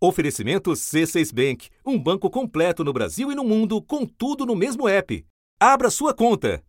Oferecimento C6 Bank, um banco completo no Brasil e no mundo, com tudo no mesmo app. Abra sua conta.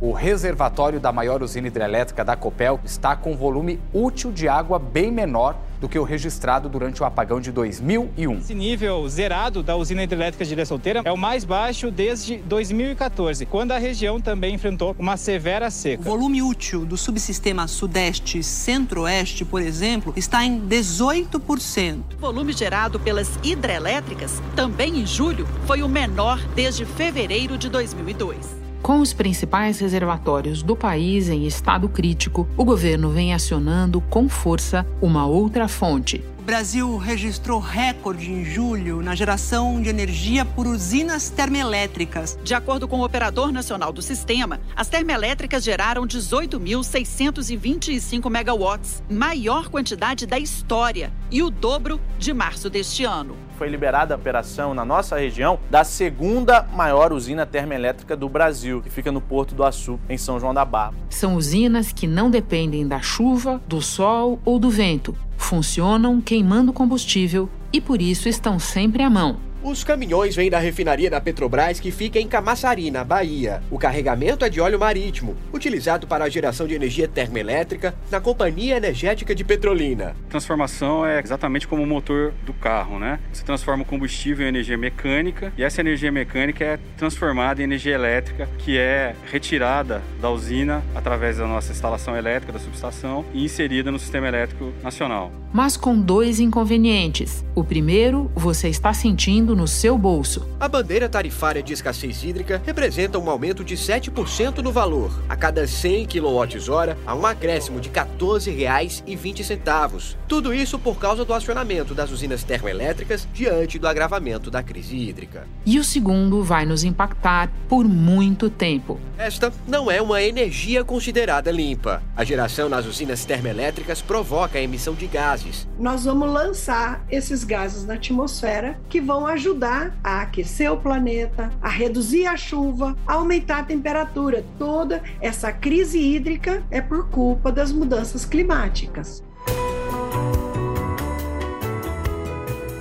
O reservatório da maior usina hidrelétrica da Copel está com volume útil de água bem menor do que o registrado durante o apagão de 2001. Esse nível zerado da usina hidrelétrica de Ilha Solteira é o mais baixo desde 2014, quando a região também enfrentou uma severa seca. O volume útil do subsistema Sudeste Centro-Oeste, por exemplo, está em 18%. O volume gerado pelas hidrelétricas, também em julho, foi o menor desde fevereiro de 2002. Com os principais reservatórios do país em estado crítico, o governo vem acionando com força uma outra fonte. O Brasil registrou recorde em julho na geração de energia por usinas termoelétricas. De acordo com o operador nacional do sistema, as termoelétricas geraram 18.625 megawatts, maior quantidade da história e o dobro de março deste ano foi liberada a operação na nossa região da segunda maior usina termoelétrica do Brasil, que fica no Porto do Açu, em São João da Barra. São usinas que não dependem da chuva, do sol ou do vento. Funcionam queimando combustível e por isso estão sempre à mão. Os caminhões vêm da refinaria da Petrobras que fica em Camaçari, na Bahia. O carregamento é de óleo marítimo, utilizado para a geração de energia termoelétrica na Companhia Energética de Petrolina. A transformação é exatamente como o motor do carro, né? Você transforma o combustível em energia mecânica e essa energia mecânica é transformada em energia elétrica, que é retirada da usina através da nossa instalação elétrica, da subestação e inserida no sistema elétrico nacional. Mas com dois inconvenientes. O primeiro, você está sentindo no seu bolso. A bandeira tarifária de escassez hídrica representa um aumento de 7% no valor. A cada 100 kWh, há um acréscimo de R$ 14,20. Tudo isso por causa do acionamento das usinas termoelétricas diante do agravamento da crise hídrica. E o segundo vai nos impactar por muito tempo. Esta não é uma energia considerada limpa. A geração nas usinas termoelétricas provoca a emissão de gases. Nós vamos lançar esses gases na atmosfera que vão ajudar ajudar a aquecer o planeta, a reduzir a chuva, a aumentar a temperatura. Toda essa crise hídrica é por culpa das mudanças climáticas.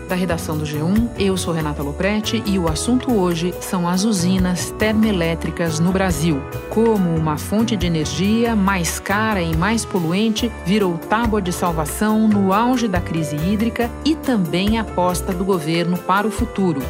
Da redação do G1, eu sou Renata Loprete e o assunto hoje são as usinas termoelétricas no Brasil. Como uma fonte de energia mais cara e mais poluente virou tábua de salvação no auge da crise hídrica e também aposta do governo para o futuro.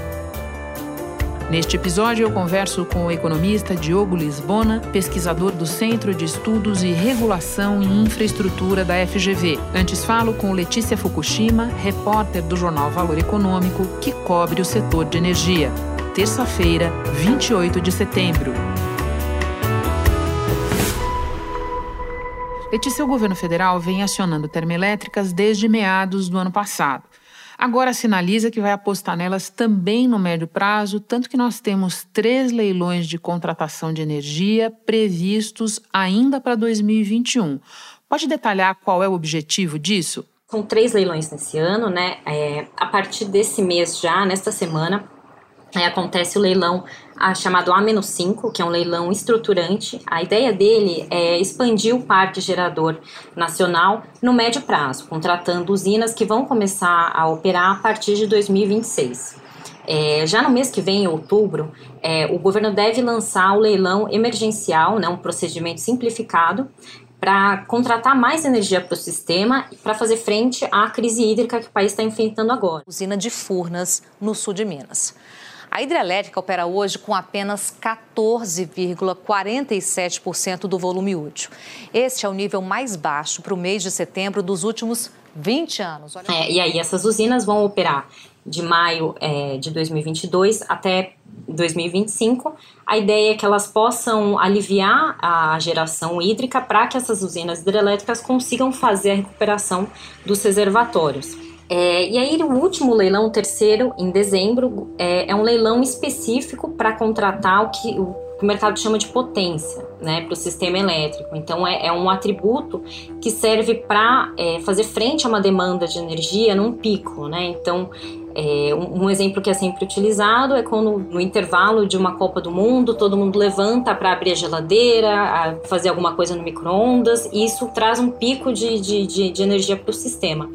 Neste episódio, eu converso com o economista Diogo Lisbona, pesquisador do Centro de Estudos e Regulação em Infraestrutura da FGV. Antes, falo com Letícia Fukushima, repórter do jornal Valor Econômico, que cobre o setor de energia. Terça-feira, 28 de setembro. Letícia, o governo federal vem acionando termoelétricas desde meados do ano passado. Agora sinaliza que vai apostar nelas também no médio prazo, tanto que nós temos três leilões de contratação de energia previstos ainda para 2021. Pode detalhar qual é o objetivo disso? São três leilões nesse ano, né? É, a partir desse mês já, nesta semana, é, acontece o leilão a, chamado A-5, que é um leilão estruturante. A ideia dele é expandir o parque gerador nacional no médio prazo, contratando usinas que vão começar a operar a partir de 2026. É, já no mês que vem, em outubro, é, o governo deve lançar o leilão emergencial, né, um procedimento simplificado, para contratar mais energia para o sistema para fazer frente à crise hídrica que o país está enfrentando agora. Usina de Furnas, no sul de Minas. A hidrelétrica opera hoje com apenas 14,47% do volume útil. Este é o nível mais baixo para o mês de setembro dos últimos 20 anos. É, e aí, essas usinas vão operar de maio é, de 2022 até 2025. A ideia é que elas possam aliviar a geração hídrica para que essas usinas hidrelétricas consigam fazer a recuperação dos reservatórios. É, e aí, o último leilão, o terceiro, em dezembro, é, é um leilão específico para contratar o que o, mercado chama de potência né, para o sistema elétrico. Então, é, é, um atributo que serve para é, fazer frente a uma demanda de energia num pico. Né? Então, É, um, um, exemplo que é sempre utilizado é quando, no intervalo de uma Copa do Mundo, todo mundo levanta para abrir a geladeira, fazer alguma coisa no micro-ondas, e isso traz um pico de, de, de, de energia para o sistema.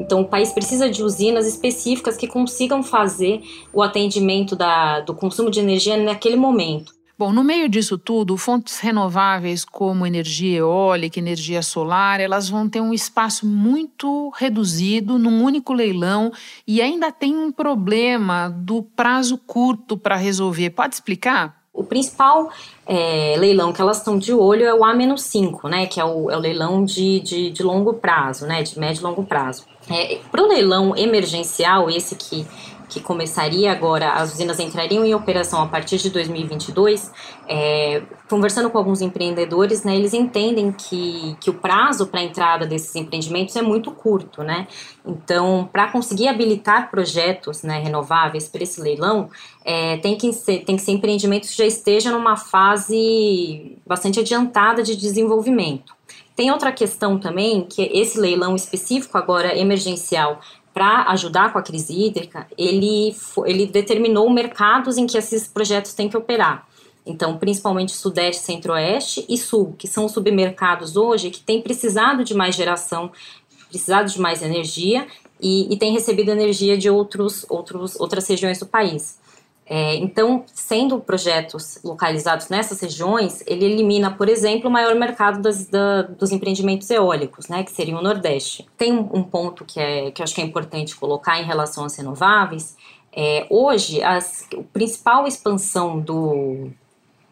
Então, o país precisa de usinas específicas que consigam fazer o atendimento da, do consumo de energia naquele momento. Bom, no meio disso tudo, fontes renováveis como energia eólica, energia solar, elas vão ter um espaço muito reduzido num único leilão e ainda tem um problema do prazo curto para resolver. Pode explicar? O principal é, leilão que elas estão de olho é o A-5, né, que é o, é o leilão de, de, de, longo prazo, né, de médio e longo prazo. É, para o leilão emergencial, esse que que começaria agora, as usinas entrariam em operação a partir de 2022, é, conversando com alguns empreendedores, né, eles entendem que, que o prazo para a entrada desses empreendimentos é muito curto, né? Então, para conseguir habilitar projetos né, renováveis para esse leilão, é, tem, que ser, tem que ser empreendimentos que já estejam numa fase bastante adiantada de desenvolvimento. Tem outra questão também, que esse leilão específico agora emergencial para ajudar com a crise hídrica, ele, ele determinou mercados em que esses projetos têm que operar. Então, principalmente Sudeste, Centro-Oeste e Sul, que são os submercados hoje que têm precisado de mais geração, precisado de mais energia e, e têm recebido energia de outros, outros, outras regiões do país. É, então, sendo projetos localizados nessas regiões, ele elimina, por exemplo, o maior mercado das, da, dos empreendimentos eólicos, né, que seria o Nordeste. Tem um, ponto que, é, que eu acho que é importante colocar em relação às renováveis. É, hoje, a principal expansão do,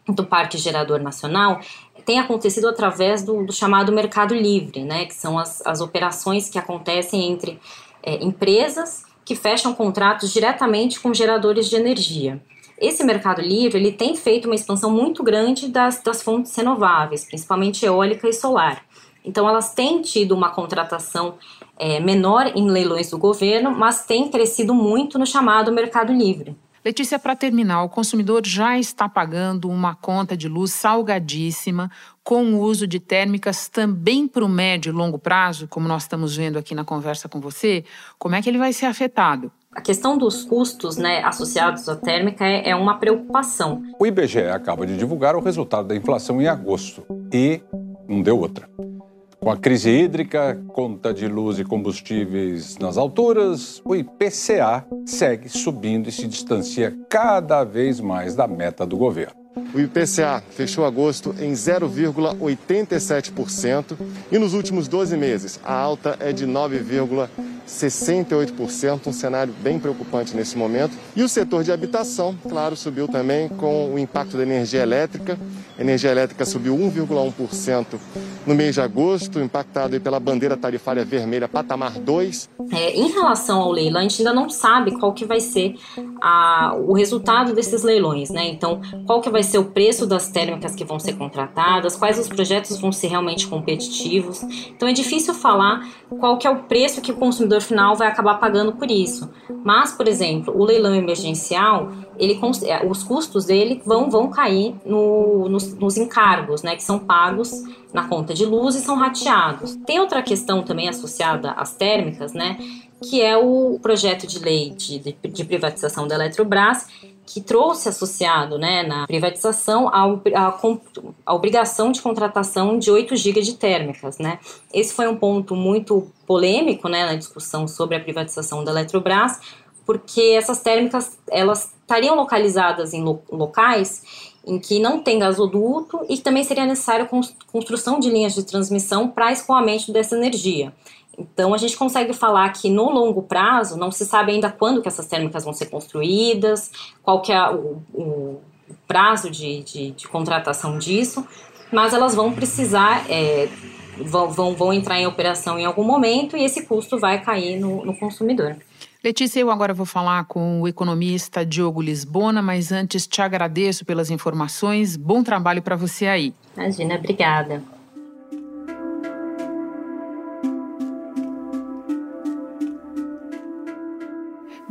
do Parque Gerador Nacional tem acontecido através do, do chamado mercado livre, né, que são as, as operações que acontecem entre é, empresas que fecham contratos diretamente com geradores de energia. Esse mercado livre ele tem feito uma expansão muito grande das, das fontes renováveis, principalmente eólica e solar. Então, elas têm tido uma contratação é, menor em leilões do governo, mas têm crescido muito no chamado mercado livre. Letícia, para terminar, o consumidor já está pagando uma conta de luz salgadíssima com o uso de térmicas também para o médio e longo prazo, como nós estamos vendo aqui na conversa com você. Como é que ele vai ser afetado? A questão dos custos né, associados à térmica é, é uma preocupação. O IBGE acaba de divulgar o resultado da inflação em agosto e não deu outra. Com a crise hídrica, conta de luz e combustíveis nas alturas, o IPCA segue subindo e se distancia cada vez mais da meta do governo. O IPCA fechou agosto em 0,87% e nos últimos 12 meses a alta é de 9,68%, um cenário bem preocupante nesse momento. E o setor de habitação, claro, subiu também com o impacto da energia elétrica. A energia elétrica subiu 1,1% no mês de agosto, impactado pela bandeira tarifária vermelha patamar 2. É, em relação ao leilão, a gente ainda não sabe qual que vai ser a, o resultado desses leilões, né? Então, qual que vai ser o preço das térmicas que vão ser contratadas, quais os projetos vão ser realmente competitivos. Então, é difícil falar qual que é o preço que o consumidor final vai acabar pagando por isso. Mas, por exemplo, o leilão emergencial, ele, é, os custos dele vão, vão cair no, nos, nos encargos, né, que são pagos na conta de luz e são rateados. Tem outra questão também associada às térmicas, né, que é o projeto de lei de, de, de privatização da Eletrobras, que trouxe associado né, na privatização a, a, a, obrigação de contratação de 8 GB de térmicas. Né? Esse foi um ponto muito polêmico né, na discussão sobre a privatização da Eletrobras, porque essas térmicas elas estariam localizadas em lo, locais em que não tem gasoduto e também seria necessário construção de linhas de transmissão para escoamento dessa energia. Então a gente consegue falar que no longo prazo não se sabe ainda quando que essas térmicas vão ser construídas, qual que é o, o prazo de, de, de, contratação disso, mas elas vão precisar, é, vão, vão, vão entrar em operação em algum momento e esse custo vai cair no, no consumidor. Letícia, eu agora vou falar com o economista Diogo Lisbona, mas antes te agradeço pelas informações. Bom trabalho para você aí. Imagina, obrigada.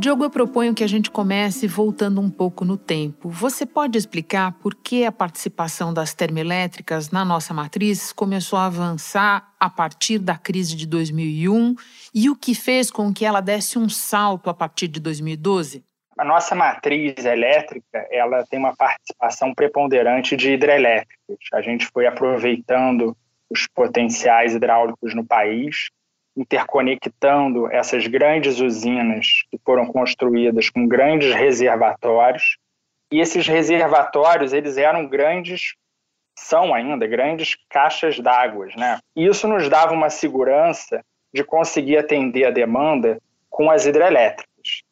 Diogo, eu proponho que a gente comece voltando um pouco no tempo. Você pode explicar por que a participação das termoelétricas na nossa matriz começou a avançar a partir da crise de 2001 e o que fez com que ela desse um salto a partir de 2012? A nossa matriz elétrica ela tem uma participação preponderante de hidrelétricas. A gente foi aproveitando os potenciais hidráulicos no país interconectando essas grandes usinas que foram construídas com grandes reservatórios. E esses reservatórios, eles eram grandes, são ainda grandes caixas d'água, né? E isso nos dava uma segurança de conseguir atender a demanda com as hidrelétricas.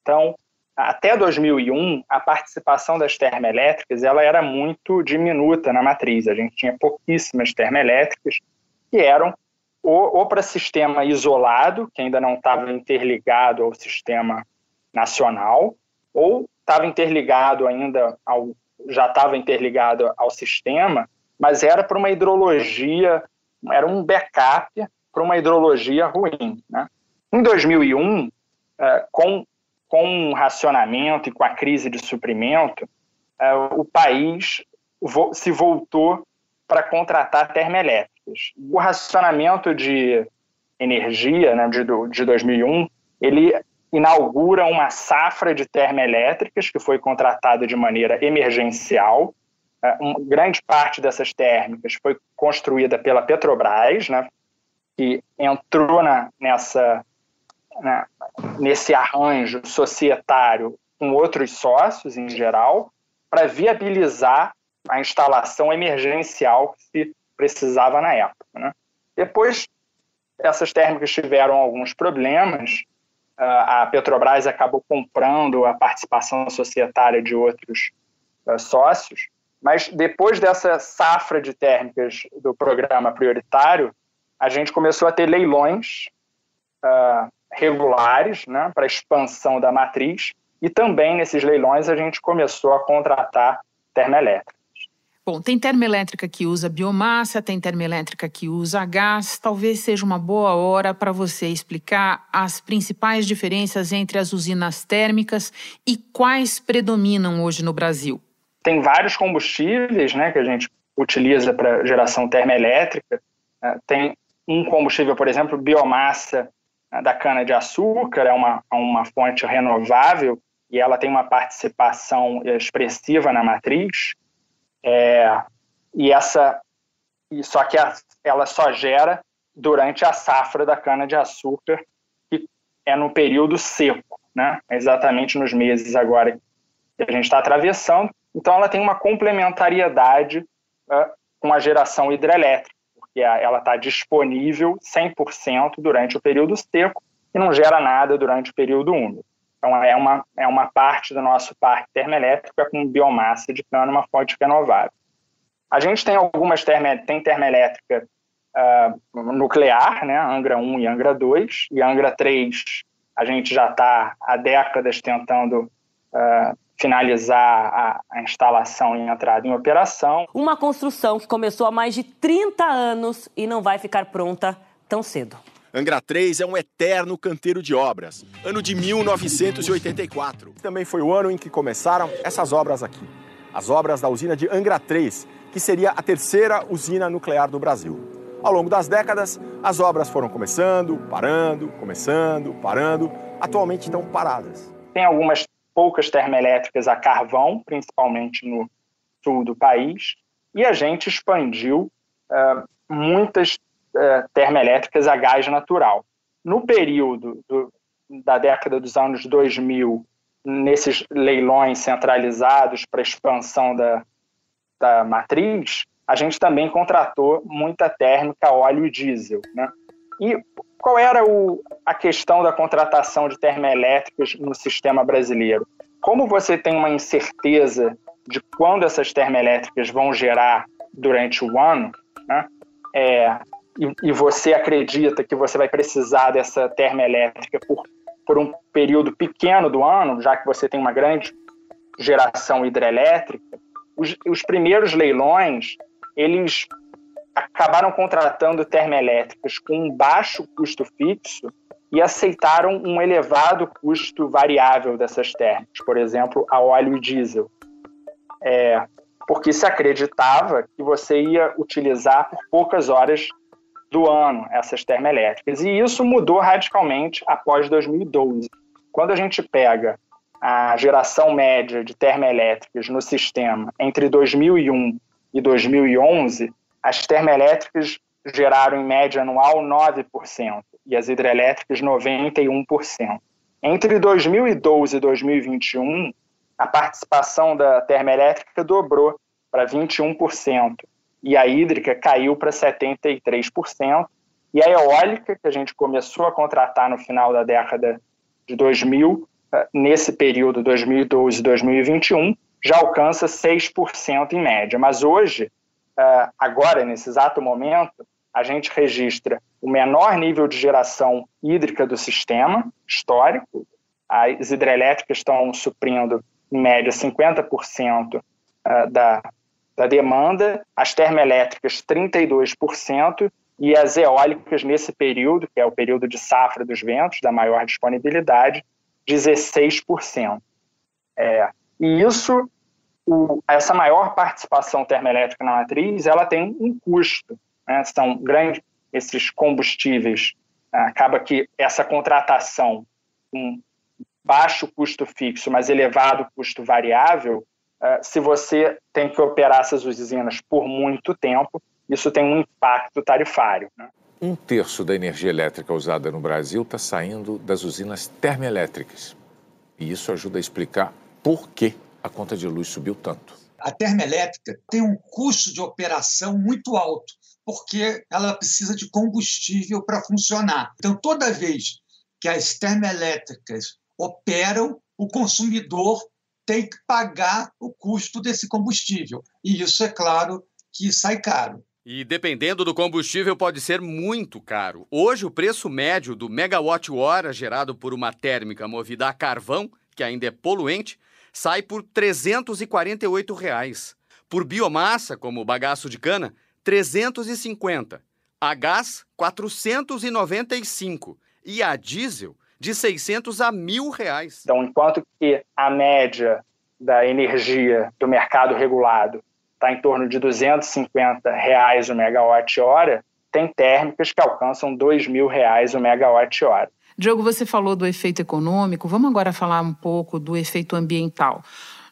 Então, até 2001, a participação das termoelétricas ela era muito diminuta na matriz. A gente tinha pouquíssimas termoelétricas que eram ou, ou para sistema isolado, que ainda não estava interligado ao sistema nacional, ou estava interligado ainda ao já estava interligado ao sistema, mas era para uma hidrologia, era um backup para uma hidrologia ruim. Né? Em 2001, eh, com, com o racionamento e com a crise de suprimento, eh, o país se voltou para contratar termoelétricas. O racionamento de energia né, de, de 2001, ele inaugura uma safra de termoelétricas que foi contratada de maneira emergencial. É, grande parte dessas térmicas foi construída pela Petrobras, né, que entrou na, nessa, né, nesse arranjo societário com outros sócios em geral, para viabilizar a instalação emergencial que se precisava na época. Né? Depois, essas térmicas tiveram alguns problemas. A Petrobras acabou comprando a participação societária de outros uh, sócios, mas depois dessa safra de térmicas do programa prioritário, a gente começou a ter leilões uh, regulares né, para expansão da matriz, e também nesses leilões a gente começou a contratar termoelétrica. Bom, tem termoelétrica que usa biomassa, tem termoelétrica que usa gás. Talvez seja uma boa hora para você explicar as principais diferenças entre as usinas térmicas e quais predominam hoje no Brasil. Tem vários combustíveis né, que a gente utiliza para geração termoelétrica. É, tem um combustível, por exemplo, biomassa né, da cana-de-açúcar, é uma, é uma fonte renovável e ela tem uma participação expressiva na matriz. É, e essa, e só que a, ela só gera durante a safra da cana-de-açúcar, que é no período seco, né? exatamente nos meses agora que a gente está atravessando. Então, ela tem uma complementariedade uh, com a geração hidrelétrica, porque ela está disponível 100% durante o período seco e não gera nada durante o período úmido. Então, é uma, é uma parte do nosso parque termoelétrico é com biomassa de cana, uma fonte renovável. A gente tem algumas termo, tem termoelétrica uh, nuclear, né, Angra 1 e Angra 2, e Angra 3 a gente já está há décadas tentando uh, finalizar a, a, instalação e entrada em operação. Uma construção que começou há mais de 30 anos e não vai ficar pronta tão cedo. Angra 3 é um eterno canteiro de obras. Ano de 1984. Também foi o ano em que começaram essas obras aqui. As obras da usina de Angra 3, que seria a terceira usina nuclear do Brasil. Ao longo das décadas, as obras foram começando, parando, começando, parando. Atualmente estão paradas. Tem algumas poucas termoelétricas a carvão, principalmente no sul do país, e a gente expandiu uh, muitas termoelétricas a gás natural. No período do, da década dos anos 2000, nesses leilões centralizados para expansão da, da matriz, a gente também contratou muita térmica óleo e diesel. Né? E qual era o, a questão da contratação de termoelétricas no sistema brasileiro? Como você tem uma incerteza de quando essas termoelétricas vão gerar durante o ano, né? é, e, você acredita que você vai precisar dessa termoelétrica por, por um período pequeno do ano, já que você tem uma grande geração hidrelétrica, os, os primeiros leilões, eles acabaram contratando termoelétricas com um baixo custo fixo e aceitaram um elevado custo variável dessas térmicas, por exemplo, a óleo e diesel. É, porque se acreditava que você ia utilizar por poucas horas do ano essas termoelétricas. E isso mudou radicalmente após 2012. Quando a gente pega a geração média de termoelétricas no sistema entre 2001 e 2011, as termoelétricas geraram em média anual 9% e as hidrelétricas 91%. Entre 2012 e 2021, a participação da termoelétrica dobrou para 21% e a hídrica caiu para 73%. E a eólica, que a gente começou a contratar no final da década de 2000, eh, nesse período 2012 2021, já alcança 6% em média. Mas hoje, eh, agora, nesse exato momento, a gente registra o menor nível de geração hídrica do sistema histórico. As hidrelétricas estão suprindo, em média, 50% eh, da, da demanda, as termoelétricas 32% e as eólicas nesse período, que é o período de safra dos ventos, da maior disponibilidade, 16%. É, e isso, o, essa maior participação termoelétrica na matriz, ela tem um custo. Né? São grandes esses combustíveis. Acaba que essa contratação com baixo custo fixo, mas elevado custo variável, se você tem que operar essas usinas por muito tempo, isso tem um impacto tarifário. Né? Um terço da energia elétrica usada no Brasil está saindo das usinas termoelétricas. E isso ajuda a explicar por que a conta de luz subiu tanto. A termoelétrica tem um custo de operação muito alto, porque ela precisa de combustível para funcionar. Então, toda vez que as termoelétricas operam, o consumidor tem que pagar o custo desse combustível. E isso, é claro, que sai caro. E dependendo do combustível, pode ser muito caro. Hoje, o preço médio do megawatt-hora gerado por uma térmica movida a carvão, que ainda é poluente, sai por 348 reais. Por biomassa, como bagaço de cana, R$ 350. A gás, R$ 495. E a diesel, de 600 a mil reais. Então, enquanto que a média da energia do mercado regulado está em torno de 250 reais o megawatt-hora, tem térmicas que alcançam 2 mil reais o megawatt-hora. Diogo, você falou do efeito econômico, vamos agora falar um pouco do efeito ambiental.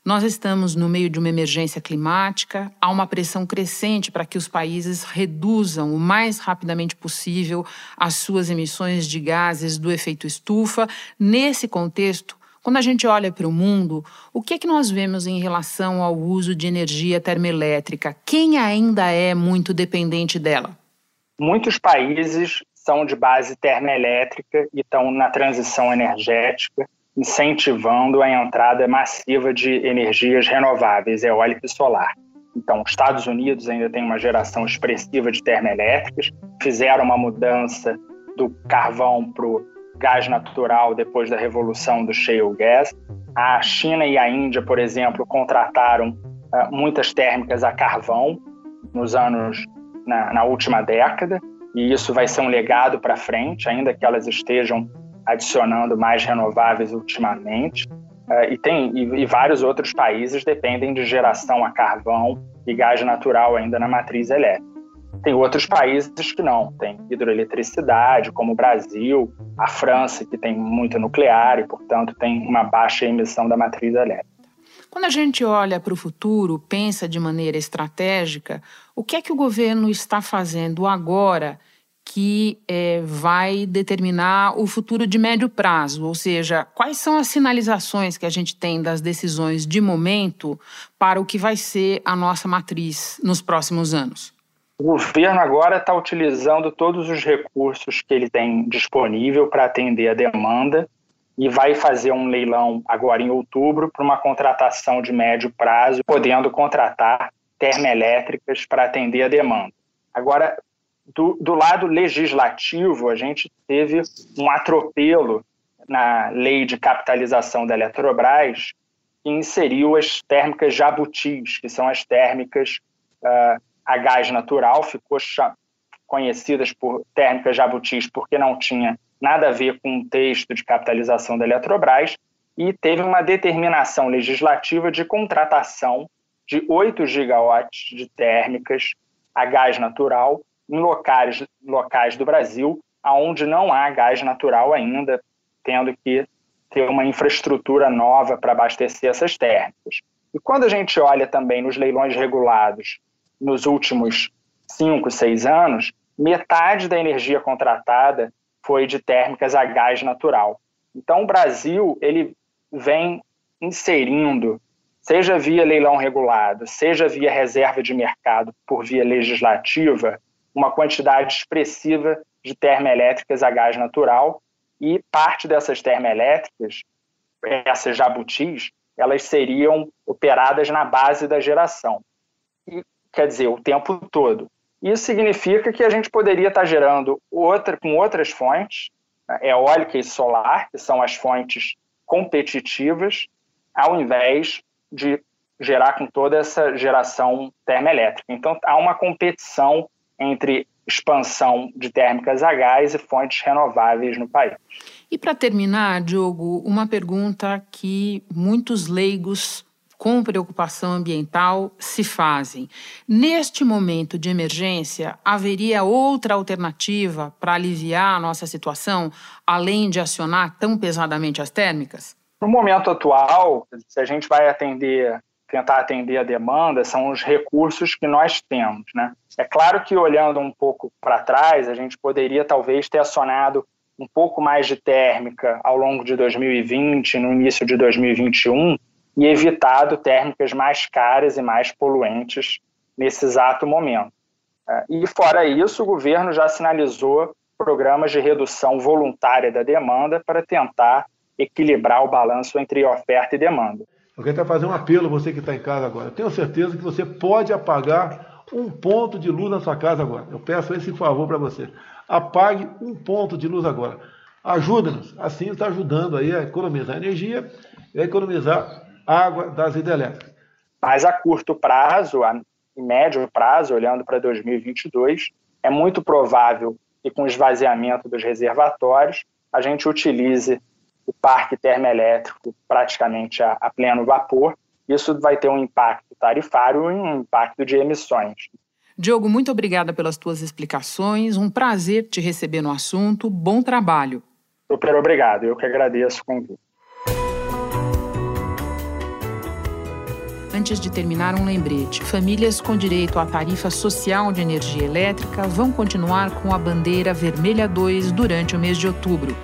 Nós estamos no meio de uma emergência climática, há uma pressão crescente para que os países reduzam o mais rapidamente possível as suas emissões de gases do efeito estufa. Nesse contexto, quando a gente olha para o mundo, o que é que nós vemos em relação ao uso de energia termoelétrica? Quem ainda é muito dependente dela? Muitos países são de base termoelétrica e estão na transição energética incentivando a entrada massiva de energias renováveis, eólica e solar. Então, os Estados Unidos ainda tem uma geração expressiva de termoelétricas, fizeram uma mudança do carvão para o gás natural depois da revolução do shale gas. A China e a Índia, por exemplo, contrataram uh, muitas térmicas a carvão nos anos na, na última década, e isso vai ser um legado para frente, ainda que elas estejam adicionando mais renováveis ultimamente. Uh, e tem e, e, vários outros países dependem de geração a carvão e gás natural ainda na matriz elétrica. Tem outros países que não, tem hidroeletricidade, como o Brasil, a França, que tem muita nuclear e, portanto, tem uma baixa emissão da matriz elétrica. Quando a gente olha para o futuro, pensa de maneira estratégica, o que é que o governo está fazendo agora que é, vai determinar o futuro de médio prazo, ou seja, quais são as sinalizações que a gente tem das decisões de momento para o que vai ser a nossa matriz nos próximos anos? O governo agora está utilizando todos os recursos que ele tem disponível para atender a demanda e vai fazer um leilão agora em outubro para uma contratação de médio prazo, podendo contratar termoelétricas para atender a demanda. Agora, do, do lado legislativo, a gente teve um atropelo na lei de capitalização da Eletrobras, que inseriu as térmicas jabutis, que são as térmicas uh, a gás natural, ficou conhecidas por térmicas jabutis porque não tinha nada a ver com o texto de capitalização da Eletrobras, e teve uma determinação legislativa de contratação de 8 gigawatts de térmicas a gás natural em locais, locais do Brasil onde não há gás natural ainda, tendo que ter uma infraestrutura nova para abastecer essas térmicas. E quando a gente olha também nos leilões regulados nos últimos cinco, seis anos, metade da energia contratada foi de térmicas a gás natural. Então, o Brasil ele vem inserindo, seja via leilão regulado, seja via reserva de mercado por via legislativa, uma quantidade expressiva de termoelétricas a gás natural e parte dessas termoelétricas, essas jabutis, elas seriam operadas na base da geração. E, quer dizer, o tempo todo. Isso significa que a gente poderia estar gerando outra, com outras fontes, né, eólica e solar, que são as fontes competitivas, ao invés de gerar com toda essa geração termoelétrica. Então, há uma competição entre expansão de térmicas a gás e fontes renováveis no país. E para terminar, Diogo, uma pergunta que muitos leigos com preocupação ambiental se fazem. Neste momento de emergência, haveria outra alternativa para aliviar a nossa situação, além de acionar tão pesadamente as térmicas? No momento atual, se a gente vai atender tentar atender a demanda são os recursos que nós temos, né? É claro que olhando um pouco para trás, a gente poderia talvez ter acionado um pouco mais de térmica ao longo de 2020, no início de 2021, e evitado térmicas mais caras e mais poluentes nesse exato momento. É, e fora isso, o governo já sinalizou programas de redução voluntária da demanda para tentar equilibrar o balanço entre oferta e demanda. Eu quero até fazer um apelo, você que está em casa agora. Eu tenho certeza que você pode apagar um ponto de luz na sua casa agora. Eu peço esse favor para você. Apague um ponto de luz agora. Ajuda-nos. Assim está ajudando aí a economizar energia e a economizar água das hidrelétricas. Mas a curto prazo, a médio prazo, olhando para 2022, é muito provável que com o esvaziamento dos reservatórios a gente utilize o parque termoelétrico praticamente a, a pleno vapor, isso vai ter um impacto tarifário e um impacto de emissões. Diogo, muito obrigada pelas tuas explicações. Um prazer te receber no assunto. Bom trabalho. Super obrigado. Eu que agradeço o convite. Antes de terminar, um lembrete: famílias com direito à tarifa social de energia elétrica vão continuar com a bandeira vermelha 2 durante o mês de outubro.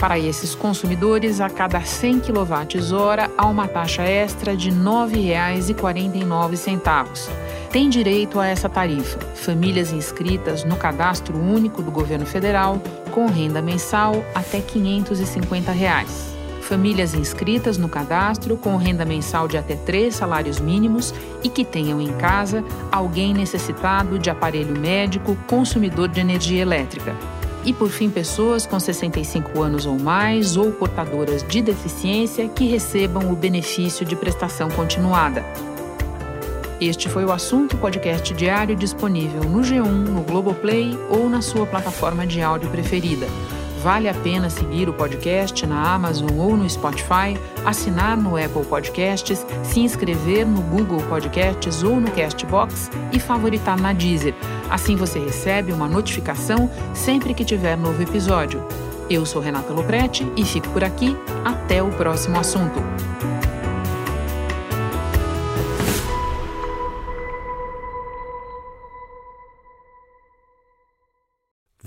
Para esses consumidores, a cada 100 kWh há uma taxa extra de R$ 9,49. Tem direito a essa tarifa famílias inscritas no Cadastro Único do Governo Federal com renda mensal até 550 reais. Famílias inscritas no cadastro com renda mensal de até três salários mínimos e que tenham em casa alguém necessitado de aparelho médico consumidor de energia elétrica e, por fim, pessoas com 65 anos ou mais ou portadoras de deficiência que recebam o benefício de prestação continuada. Este foi o assunto podcast diário disponível no G1, no Globoplay ou na sua plataforma de áudio preferida. Vale a pena seguir o podcast na Amazon ou no Spotify, assinar no Apple Podcasts, se inscrever no Google Podcasts ou no Castbox e favoritar na Deezer. Assim você recebe uma notificação sempre que tiver novo episódio. Eu sou Renata Loprete e fico por aqui. Até o próximo assunto.